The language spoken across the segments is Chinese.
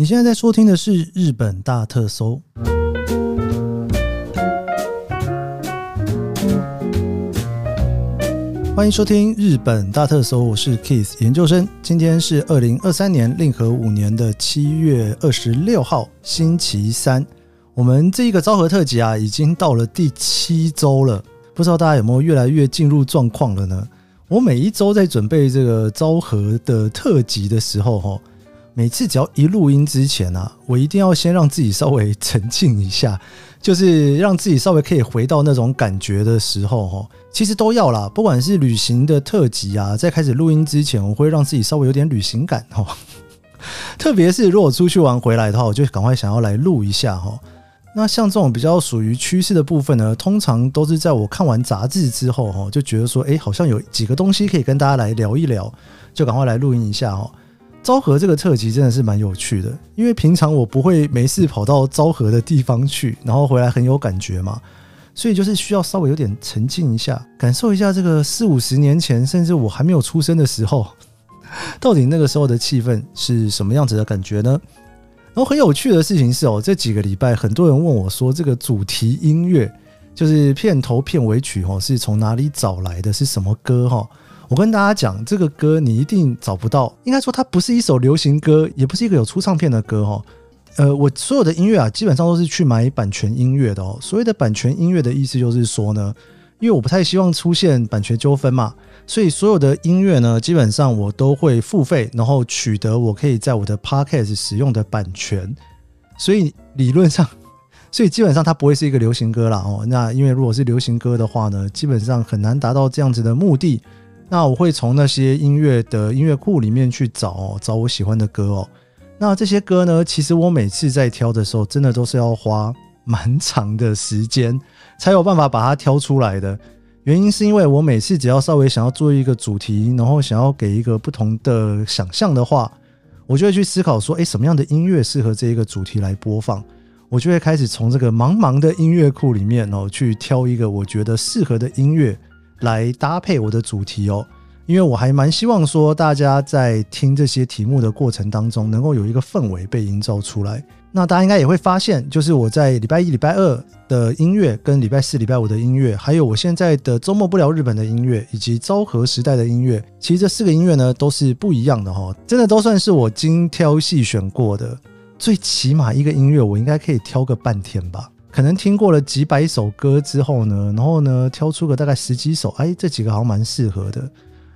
你现在在收听的是日本大特搜。欢迎收听日本大特搜，我是 Kiss 研究生。今天是二零二三年令和五年的七月二十六号，星期三。我们这一个昭和特辑啊，已经到了第七周了。不知道大家有没有越来越进入状况了呢？我每一周在准备这个昭和的特辑的时候，哈。每次只要一录音之前啊，我一定要先让自己稍微沉静一下，就是让自己稍微可以回到那种感觉的时候哈。其实都要啦，不管是旅行的特辑啊，在开始录音之前，我会让自己稍微有点旅行感哈。特别是如果出去玩回来的话，我就赶快想要来录一下哈。那像这种比较属于趋势的部分呢，通常都是在我看完杂志之后哈，就觉得说，哎，好像有几个东西可以跟大家来聊一聊，就赶快来录音一下哈。昭和这个特辑真的是蛮有趣的，因为平常我不会没事跑到昭和的地方去，然后回来很有感觉嘛，所以就是需要稍微有点沉浸一下，感受一下这个四五十年前，甚至我还没有出生的时候，到底那个时候的气氛是什么样子的感觉呢？然后很有趣的事情是哦，这几个礼拜很多人问我说，这个主题音乐就是片头片尾曲哦，是从哪里找来的？是什么歌哈？我跟大家讲，这个歌你一定找不到。应该说，它不是一首流行歌，也不是一个有出唱片的歌哈。呃，我所有的音乐啊，基本上都是去买版权音乐的哦。所谓的版权音乐的意思就是说呢，因为我不太希望出现版权纠纷嘛，所以所有的音乐呢，基本上我都会付费，然后取得我可以在我的 podcast 使用的版权。所以理论上，所以基本上它不会是一个流行歌了哦。那因为如果是流行歌的话呢，基本上很难达到这样子的目的。那我会从那些音乐的音乐库里面去找找我喜欢的歌哦。那这些歌呢，其实我每次在挑的时候，真的都是要花蛮长的时间才有办法把它挑出来的。原因是因为我每次只要稍微想要做一个主题，然后想要给一个不同的想象的话，我就会去思考说，诶，什么样的音乐适合这一个主题来播放？我就会开始从这个茫茫的音乐库里面哦，去挑一个我觉得适合的音乐。来搭配我的主题哦，因为我还蛮希望说大家在听这些题目的过程当中，能够有一个氛围被营造出来。那大家应该也会发现，就是我在礼拜一、礼拜二的音乐，跟礼拜四、礼拜五的音乐，还有我现在的周末不聊日本的音乐，以及昭和时代的音乐，其实这四个音乐呢都是不一样的哈，真的都算是我精挑细选过的。最起码一个音乐，我应该可以挑个半天吧。可能听过了几百首歌之后呢，然后呢挑出个大概十几首，哎，这几个好像蛮适合的。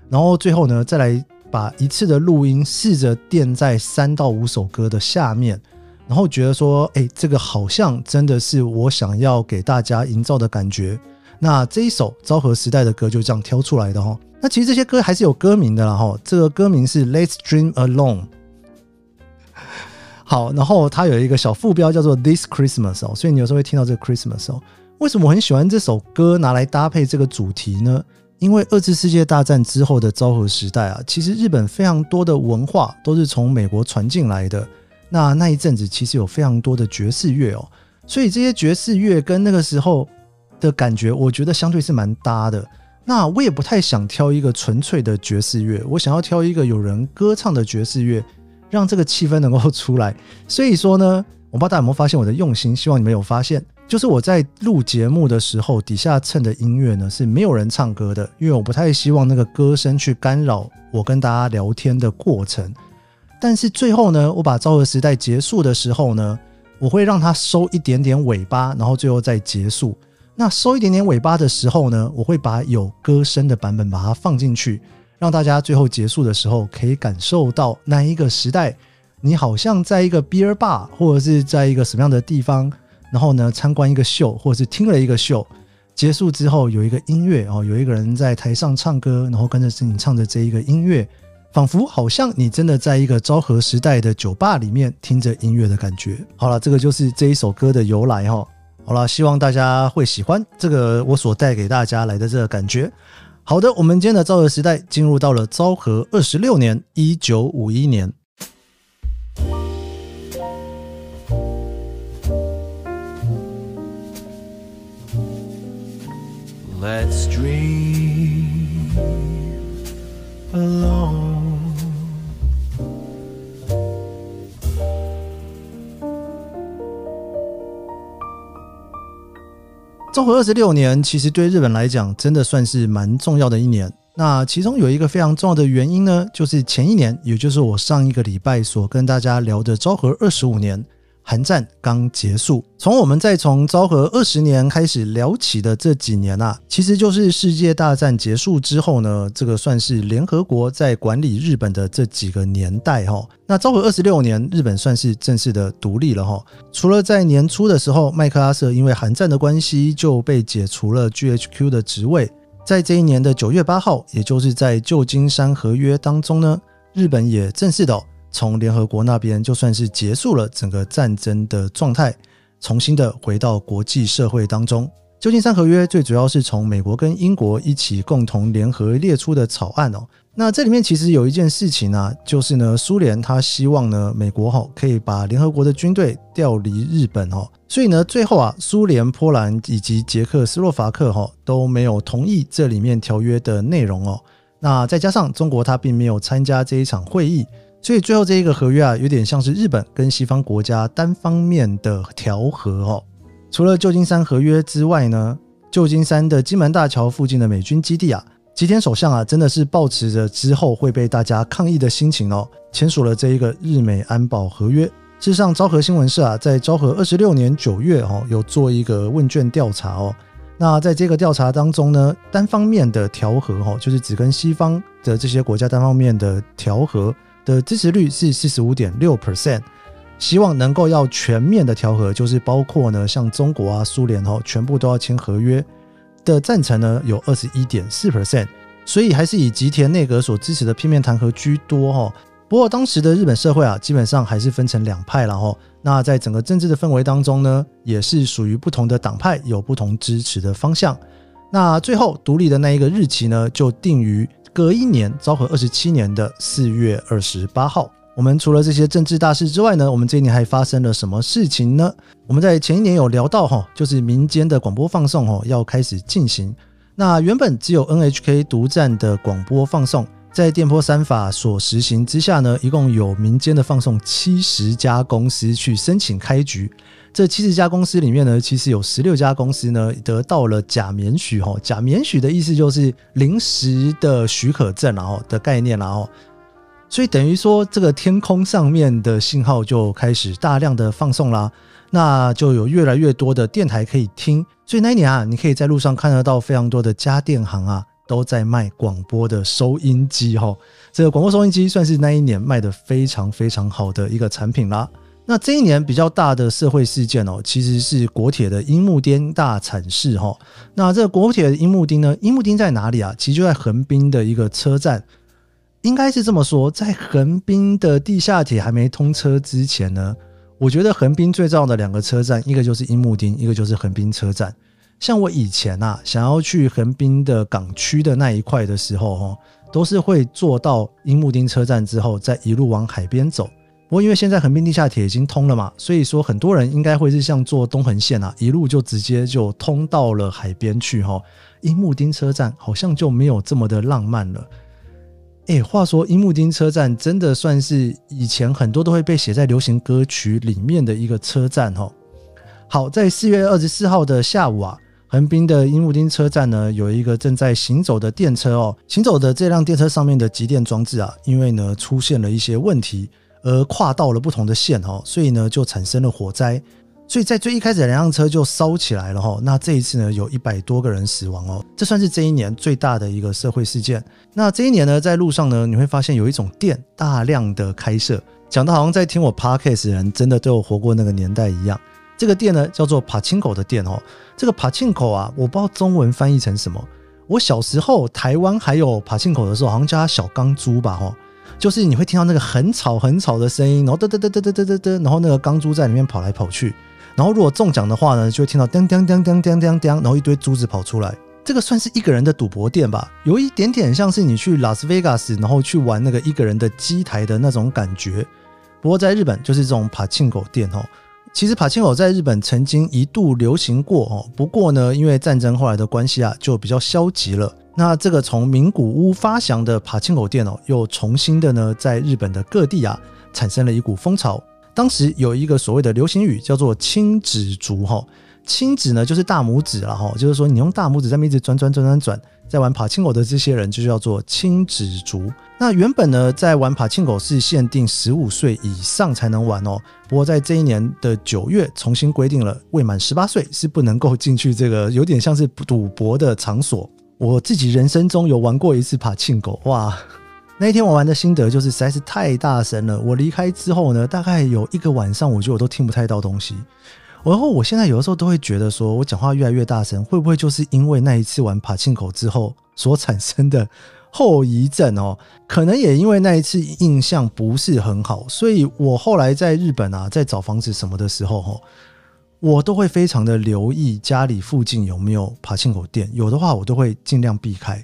然后最后呢，再来把一次的录音试着垫在三到五首歌的下面，然后觉得说，哎，这个好像真的是我想要给大家营造的感觉。那这一首昭和时代的歌就这样挑出来的哈。那其实这些歌还是有歌名的啦哈，这个歌名是《Let's Dream Alone》。好，然后它有一个小副标叫做 This Christmas 哦，所以你有时候会听到这个 Christmas 哦。为什么我很喜欢这首歌拿来搭配这个主题呢？因为二次世界大战之后的昭和时代啊，其实日本非常多的文化都是从美国传进来的。那那一阵子其实有非常多的爵士乐哦，所以这些爵士乐跟那个时候的感觉，我觉得相对是蛮搭的。那我也不太想挑一个纯粹的爵士乐，我想要挑一个有人歌唱的爵士乐。让这个气氛能够出来，所以说呢，我不知道大家有没有发现我的用心，希望你们有发现，就是我在录节目的时候，底下衬的音乐呢是没有人唱歌的，因为我不太希望那个歌声去干扰我跟大家聊天的过程。但是最后呢，我把昭和时代结束的时候呢，我会让它收一点点尾巴，然后最后再结束。那收一点点尾巴的时候呢，我会把有歌声的版本把它放进去。让大家最后结束的时候可以感受到那一个时代，你好像在一个 beer bar 或者是在一个什么样的地方，然后呢参观一个秀，或者是听了一个秀，结束之后有一个音乐哦，有一个人在台上唱歌，然后跟着你唱着这一个音乐，仿佛好像你真的在一个昭和时代的酒吧里面听着音乐的感觉。好了，这个就是这一首歌的由来哈。好了，希望大家会喜欢这个我所带给大家来的这个感觉。好的，我们今天的昭和时代进入到了昭和二十六年，一九五一年。Let's dream 昭和二十六年，其实对日本来讲，真的算是蛮重要的一年。那其中有一个非常重要的原因呢，就是前一年，也就是我上一个礼拜所跟大家聊的昭和二十五年。韩战刚结束，从我们再从昭和二十年开始聊起的这几年啊，其实就是世界大战结束之后呢，这个算是联合国在管理日本的这几个年代哈。那昭和二十六年，日本算是正式的独立了哈。除了在年初的时候，麦克阿瑟因为韩战的关系就被解除了 GHQ 的职位，在这一年的九月八号，也就是在旧金山合约当中呢，日本也正式的。从联合国那边就算是结束了整个战争的状态，重新的回到国际社会当中。旧金山合约最主要是从美国跟英国一起共同联合列出的草案哦。那这里面其实有一件事情呢，就是呢，苏联他希望呢，美国哈可以把联合国的军队调离日本哦。所以呢，最后啊，苏联、波兰以及捷克斯洛伐克哈都没有同意这里面条约的内容哦。那再加上中国他并没有参加这一场会议。所以最后这一个合约啊，有点像是日本跟西方国家单方面的调和哦。除了旧金山合约之外呢，旧金山的金门大桥附近的美军基地啊，吉田首相啊，真的是抱持着之后会被大家抗议的心情哦，签署了这一个日美安保合约。事实上，昭和新闻社啊，在昭和二十六年九月哦，有做一个问卷调查哦。那在这个调查当中呢，单方面的调和哦，就是只跟西方的这些国家单方面的调和。的支持率是四十五点六 percent，希望能够要全面的调和，就是包括呢像中国啊、苏联哦，全部都要签合约的赞成呢有二十一点四 percent，所以还是以吉田内阁所支持的片面谈和居多哈。不过当时的日本社会啊，基本上还是分成两派了哈。那在整个政治的氛围当中呢，也是属于不同的党派有不同支持的方向。那最后独立的那一个日期呢，就定于。隔一年，昭和二十七年的四月二十八号，我们除了这些政治大事之外呢，我们这一年还发生了什么事情呢？我们在前一年有聊到哈，就是民间的广播放送哦要开始进行。那原本只有 NHK 独占的广播放送，在电波三法所实行之下呢，一共有民间的放送七十家公司去申请开局。这七十家公司里面呢，其实有十六家公司呢得到了假免许哈。假免许的意思就是临时的许可证然后的概念然后，所以等于说这个天空上面的信号就开始大量的放送啦，那就有越来越多的电台可以听。所以那一年啊，你可以在路上看得到非常多的家电行啊都在卖广播的收音机哈。这个广播收音机算是那一年卖的非常非常好的一个产品啦。那这一年比较大的社会事件哦，其实是国铁的樱木町大惨事哈。那这个国铁的樱木町呢，樱木町在哪里啊？其实就在横滨的一个车站，应该是这么说，在横滨的地下铁还没通车之前呢，我觉得横滨最重要的两个车站，一个就是樱木町，一个就是横滨车站。像我以前啊，想要去横滨的港区的那一块的时候，哈，都是会坐到樱木町车站之后，再一路往海边走。不过因为现在横滨地下铁已经通了嘛，所以说很多人应该会是像坐东横线啊，一路就直接就通到了海边去哈。樱木町车站好像就没有这么的浪漫了。哎，话说樱木町车站真的算是以前很多都会被写在流行歌曲里面的一个车站哈。好，在四月二十四号的下午啊，横滨的樱木町车站呢有一个正在行走的电车哦，行走的这辆电车上面的集电装置啊，因为呢出现了一些问题。而跨到了不同的线哦，所以呢就产生了火灾，所以在最一开始两辆车就烧起来了哈。那这一次呢有一百多个人死亡哦，这算是这一年最大的一个社会事件。那这一年呢在路上呢你会发现有一种店大量的开设，讲的好像在听我 podcast 人真的都有活过那个年代一样。这个店呢叫做帕青口的店哦，这个帕青口啊我不知道中文翻译成什么。我小时候台湾还有帕青口的时候，好像叫它小钢珠吧哈。就是你会听到那个很吵很吵的声音，然后嘚嘚嘚嘚嘚嘚嘚嘚，然后那个钢珠在里面跑来跑去，然后如果中奖的话呢，就会听到叮叮叮叮叮叮叮，然后一堆珠子跑出来。这个算是一个人的赌博店吧，有一点点像是你去拉斯维加斯，然后去玩那个一个人的机台的那种感觉。不过在日本就是这种帕庆狗店哦。其实帕庆狗在日本曾经一度流行过哦，不过呢，因为战争后来的关系啊，就比较消极了。那这个从名古屋发祥的爬青狗店哦，又重新的呢，在日本的各地啊，产生了一股风潮。当时有一个所谓的流行语叫做“青纸族”哈，“亲指呢就是大拇指了哈，就是说你用大拇指在那一直转转转转转，在玩爬青狗的这些人就叫做亲指族。那原本呢，在玩爬青狗是限定十五岁以上才能玩哦，不过在这一年的九月重新规定了，未满十八岁是不能够进去这个有点像是赌博的场所。我自己人生中有玩过一次爬庆狗，哇！那一天我玩的心得就是实在是太大声了。我离开之后呢，大概有一个晚上，我觉得我都听不太到东西。然后我现在有的时候都会觉得，说我讲话越来越大声，会不会就是因为那一次玩爬庆口之后所产生的后遗症哦？可能也因为那一次印象不是很好，所以我后来在日本啊，在找房子什么的时候，哈。我都会非常的留意家里附近有没有爬庆口店，有的话我都会尽量避开。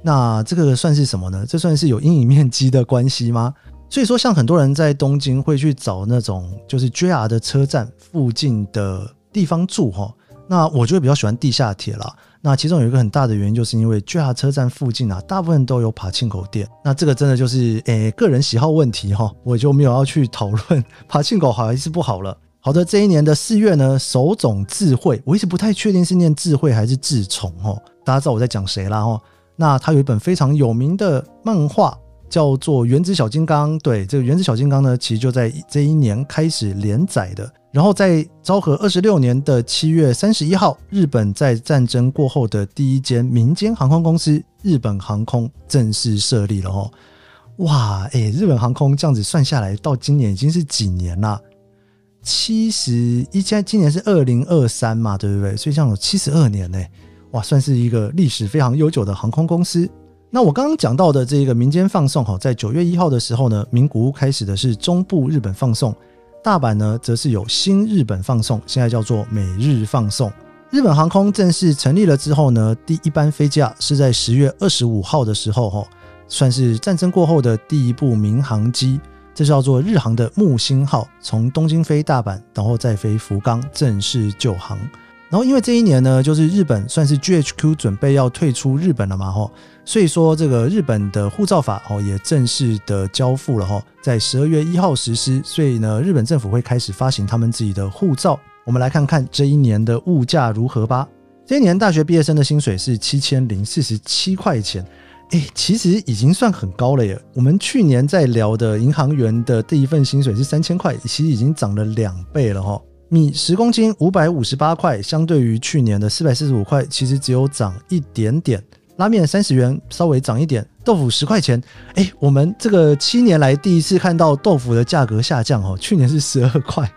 那这个算是什么呢？这算是有阴影面积的关系吗？所以说，像很多人在东京会去找那种就是 JR 的车站附近的地方住哈。那我就会比较喜欢地下铁啦。那其中有一个很大的原因，就是因为 JR 车站附近啊，大部分都有爬庆口店。那这个真的就是诶个人喜好问题哈，我就没有要去讨论 爬庆口好还是不好了。好的，这一年的四月呢，手冢智慧，我一直不太确定是念智慧还是智宠哦。大家知道我在讲谁啦哦？那他有一本非常有名的漫画，叫做《原子小金刚》。对，这个《原子小金刚》呢，其实就在这一年开始连载的。然后在昭和二十六年的七月三十一号，日本在战争过后的第一间民间航空公司——日本航空正式设立了哦。哇，哎，日本航空这样子算下来，到今年已经是几年了？七十一，现在今年是二零二三嘛，对不对？所以这样有七十二年呢，哇，算是一个历史非常悠久的航空公司。那我刚刚讲到的这个民间放送，哈，在九月一号的时候呢，名古屋开始的是中部日本放送，大阪呢则是有新日本放送，现在叫做美日放送。日本航空正式成立了之后呢，第一班飞机啊是在十月二十五号的时候，哈，算是战争过后的第一部民航机。这叫做日航的木星号，从东京飞大阪，然后再飞福冈，正式就航。然后因为这一年呢，就是日本算是 GHQ 准备要退出日本了嘛，吼，所以说这个日本的护照法哦也正式的交付了，吼，在十二月一号实施。所以呢，日本政府会开始发行他们自己的护照。我们来看看这一年的物价如何吧。这一年大学毕业生的薪水是七千零四十七块钱。哎，其实已经算很高了耶。我们去年在聊的银行员的第一份薪水是三千块，其实已经涨了两倍了哈。米十公斤五百五十八块，相对于去年的四百四十五块，其实只有涨一点点。拉面三十元，稍微涨一点。豆腐十块钱，哎，我们这个七年来第一次看到豆腐的价格下降哦。去年是十二块，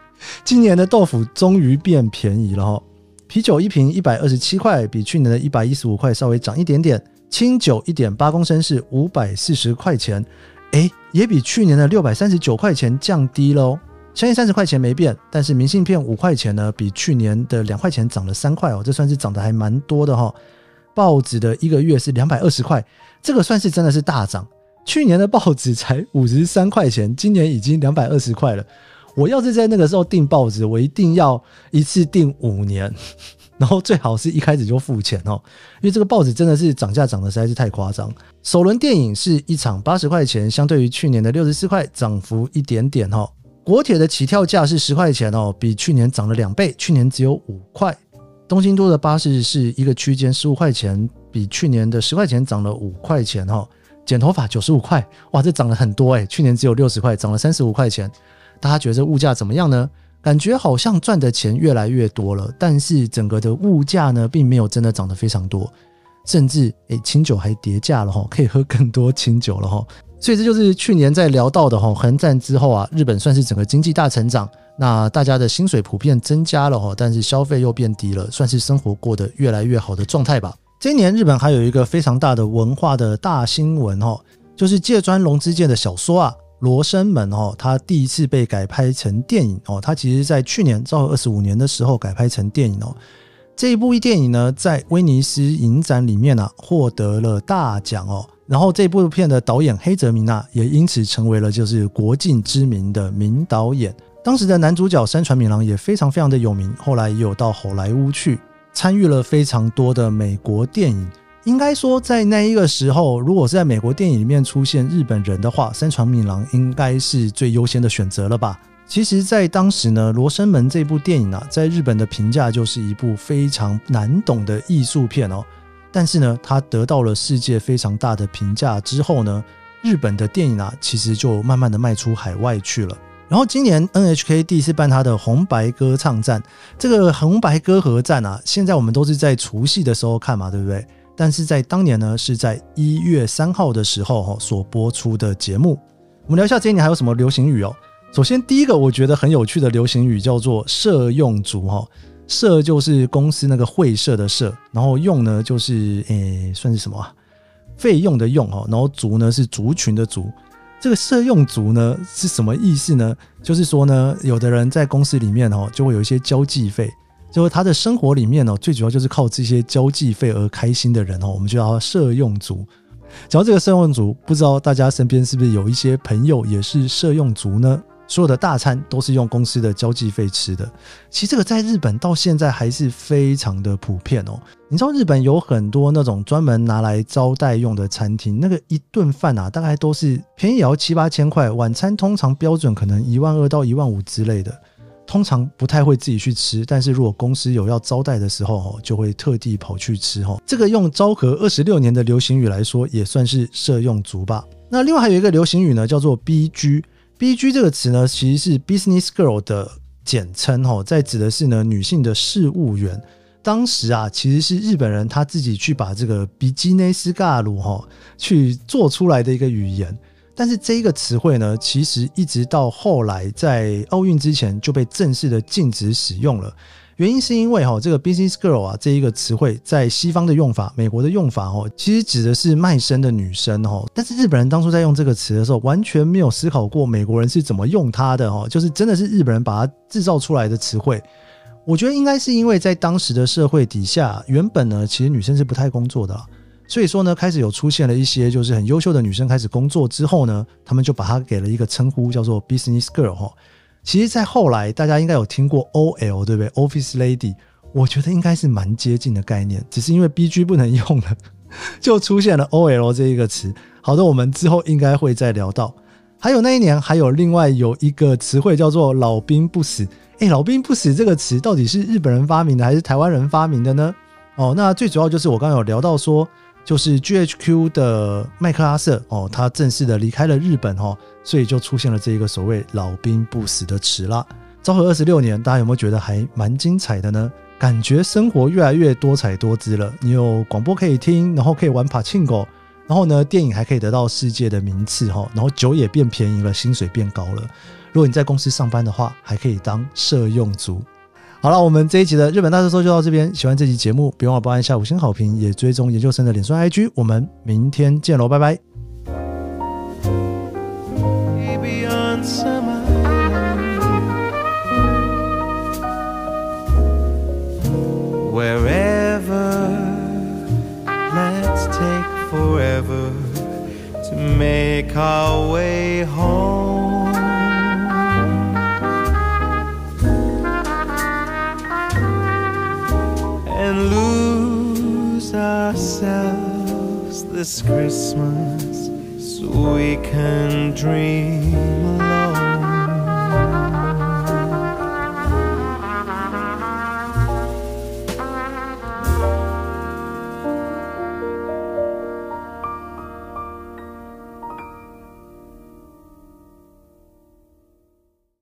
今年的豆腐终于变便宜了哈。啤酒一瓶一百二十七块，比去年的一百一十五块稍微涨一点点。清酒一点八公升是五百四十块钱，哎，也比去年的六百三十九块钱降低喽。香烟三十块钱没变，但是明信片五块钱呢，比去年的两块钱涨了三块哦，这算是涨得还蛮多的哈。报纸的一个月是两百二十块，这个算是真的是大涨。去年的报纸才五十三块钱，今年已经两百二十块了。我要是在那个时候订报纸，我一定要一次订五年。然后最好是一开始就付钱哦，因为这个报纸真的是涨价涨得实在是太夸张。首轮电影是一场八十块钱，相对于去年的六十四块，涨幅一点点哦。国铁的起跳价是十块钱哦，比去年涨了两倍，去年只有五块。东京都的巴士是一个区间十五块钱，比去年的十块钱涨了五块钱哦。剪头发九十五块，哇，这涨了很多诶，去年只有六十块，涨了三十五块钱。大家觉得物价怎么样呢？感觉好像赚的钱越来越多了，但是整个的物价呢，并没有真的涨得非常多，甚至诶，清酒还跌价了哈，可以喝更多清酒了哈。所以这就是去年在聊到的哈，横战之后啊，日本算是整个经济大成长，那大家的薪水普遍增加了哈，但是消费又变低了，算是生活过得越来越好的状态吧。这一年日本还有一个非常大的文化的大新闻哈，就是芥川龙之介的小说啊。罗生门哦，它第一次被改拍成电影哦，它其实在去年昭和二十五年的时候改拍成电影哦。这一部电影呢，在威尼斯影展里面呢获得了大奖哦。然后这部片的导演黑泽明啊，也因此成为了就是国境知名的名导演。当时的男主角山传敏郎也非常非常的有名，后来也有到好莱坞去参与了非常多的美国电影。应该说，在那一个时候，如果是在美国电影里面出现日本人的话，三船敏郎应该是最优先的选择了吧？其实，在当时呢，《罗生门》这部电影啊，在日本的评价就是一部非常难懂的艺术片哦。但是呢，它得到了世界非常大的评价之后呢，日本的电影啊，其实就慢慢的卖出海外去了。然后今年 NHK 第一次办它的红白歌唱战，这个红白歌合战啊，现在我们都是在除夕的时候看嘛，对不对？但是在当年呢，是在一月三号的时候哈所播出的节目。我们聊一下这一年还有什么流行语哦。首先，第一个我觉得很有趣的流行语叫做“社用族”哈，“社”就是公司那个会社的“社”，然后“用”呢就是诶算是什么费用的“用”哈，然后“族”呢是族群的“族”。这个“社用族”呢是什么意思呢？就是说呢，有的人在公司里面哦，就会有一些交际费，就是他的生活里面哦，最主要就是靠这些交际费而开心的人哦，我们就叫“社用族”。讲到这个“社用族”，不知道大家身边是不是有一些朋友也是“社用族”呢？所有的大餐都是用公司的交际费吃的，其实这个在日本到现在还是非常的普遍哦。你知道日本有很多那种专门拿来招待用的餐厅，那个一顿饭啊，大概都是便宜也要七八千块，晚餐通常标准可能一万二到一万五之类的，通常不太会自己去吃。但是如果公司有要招待的时候，就会特地跑去吃哈。这个用昭和二十六年的流行语来说，也算是社用足吧。那另外还有一个流行语呢，叫做 BG。B G 这个词呢，其实是 Business Girl 的简称吼，在指的是呢女性的事务员。当时啊，其实是日本人他自己去把这个比基尼斯嘎鲁哈去做出来的一个语言。但是这一个词汇呢，其实一直到后来在奥运之前就被正式的禁止使用了。原因是因为哈，这个 business girl 啊这一个词汇在西方的用法，美国的用法哦，其实指的是卖身的女生哦。但是日本人当初在用这个词的时候，完全没有思考过美国人是怎么用它的哦，就是真的是日本人把它制造出来的词汇。我觉得应该是因为在当时的社会底下，原本呢其实女生是不太工作的，所以说呢开始有出现了一些就是很优秀的女生开始工作之后呢，他们就把它给了一个称呼叫做 business girl 哈。其实，在后来，大家应该有听过 OL，对不对？Office Lady，我觉得应该是蛮接近的概念，只是因为 BG 不能用了，就出现了 OL 这一个词。好的，我们之后应该会再聊到。还有那一年，还有另外有一个词汇叫做“老兵不死”。哎，“老兵不死”这个词到底是日本人发明的还是台湾人发明的呢？哦，那最主要就是我刚刚有聊到说。就是 G H Q 的麦克阿瑟哦，他正式的离开了日本哦，所以就出现了这一个所谓“老兵不死”的词啦。昭和二十六年，大家有没有觉得还蛮精彩的呢？感觉生活越来越多彩多姿了。你有广播可以听，然后可以玩帕庆狗，然后呢，电影还可以得到世界的名次哈，然后酒也变便宜了，薪水变高了。如果你在公司上班的话，还可以当社用族。好了，我们这一集的日本大特搜就到这边。喜欢这集节目，别忘了帮按下五星好评，也追踪研究生的脸书 IG。我们明天见喽，拜拜。ourselves this Christmas so we can dream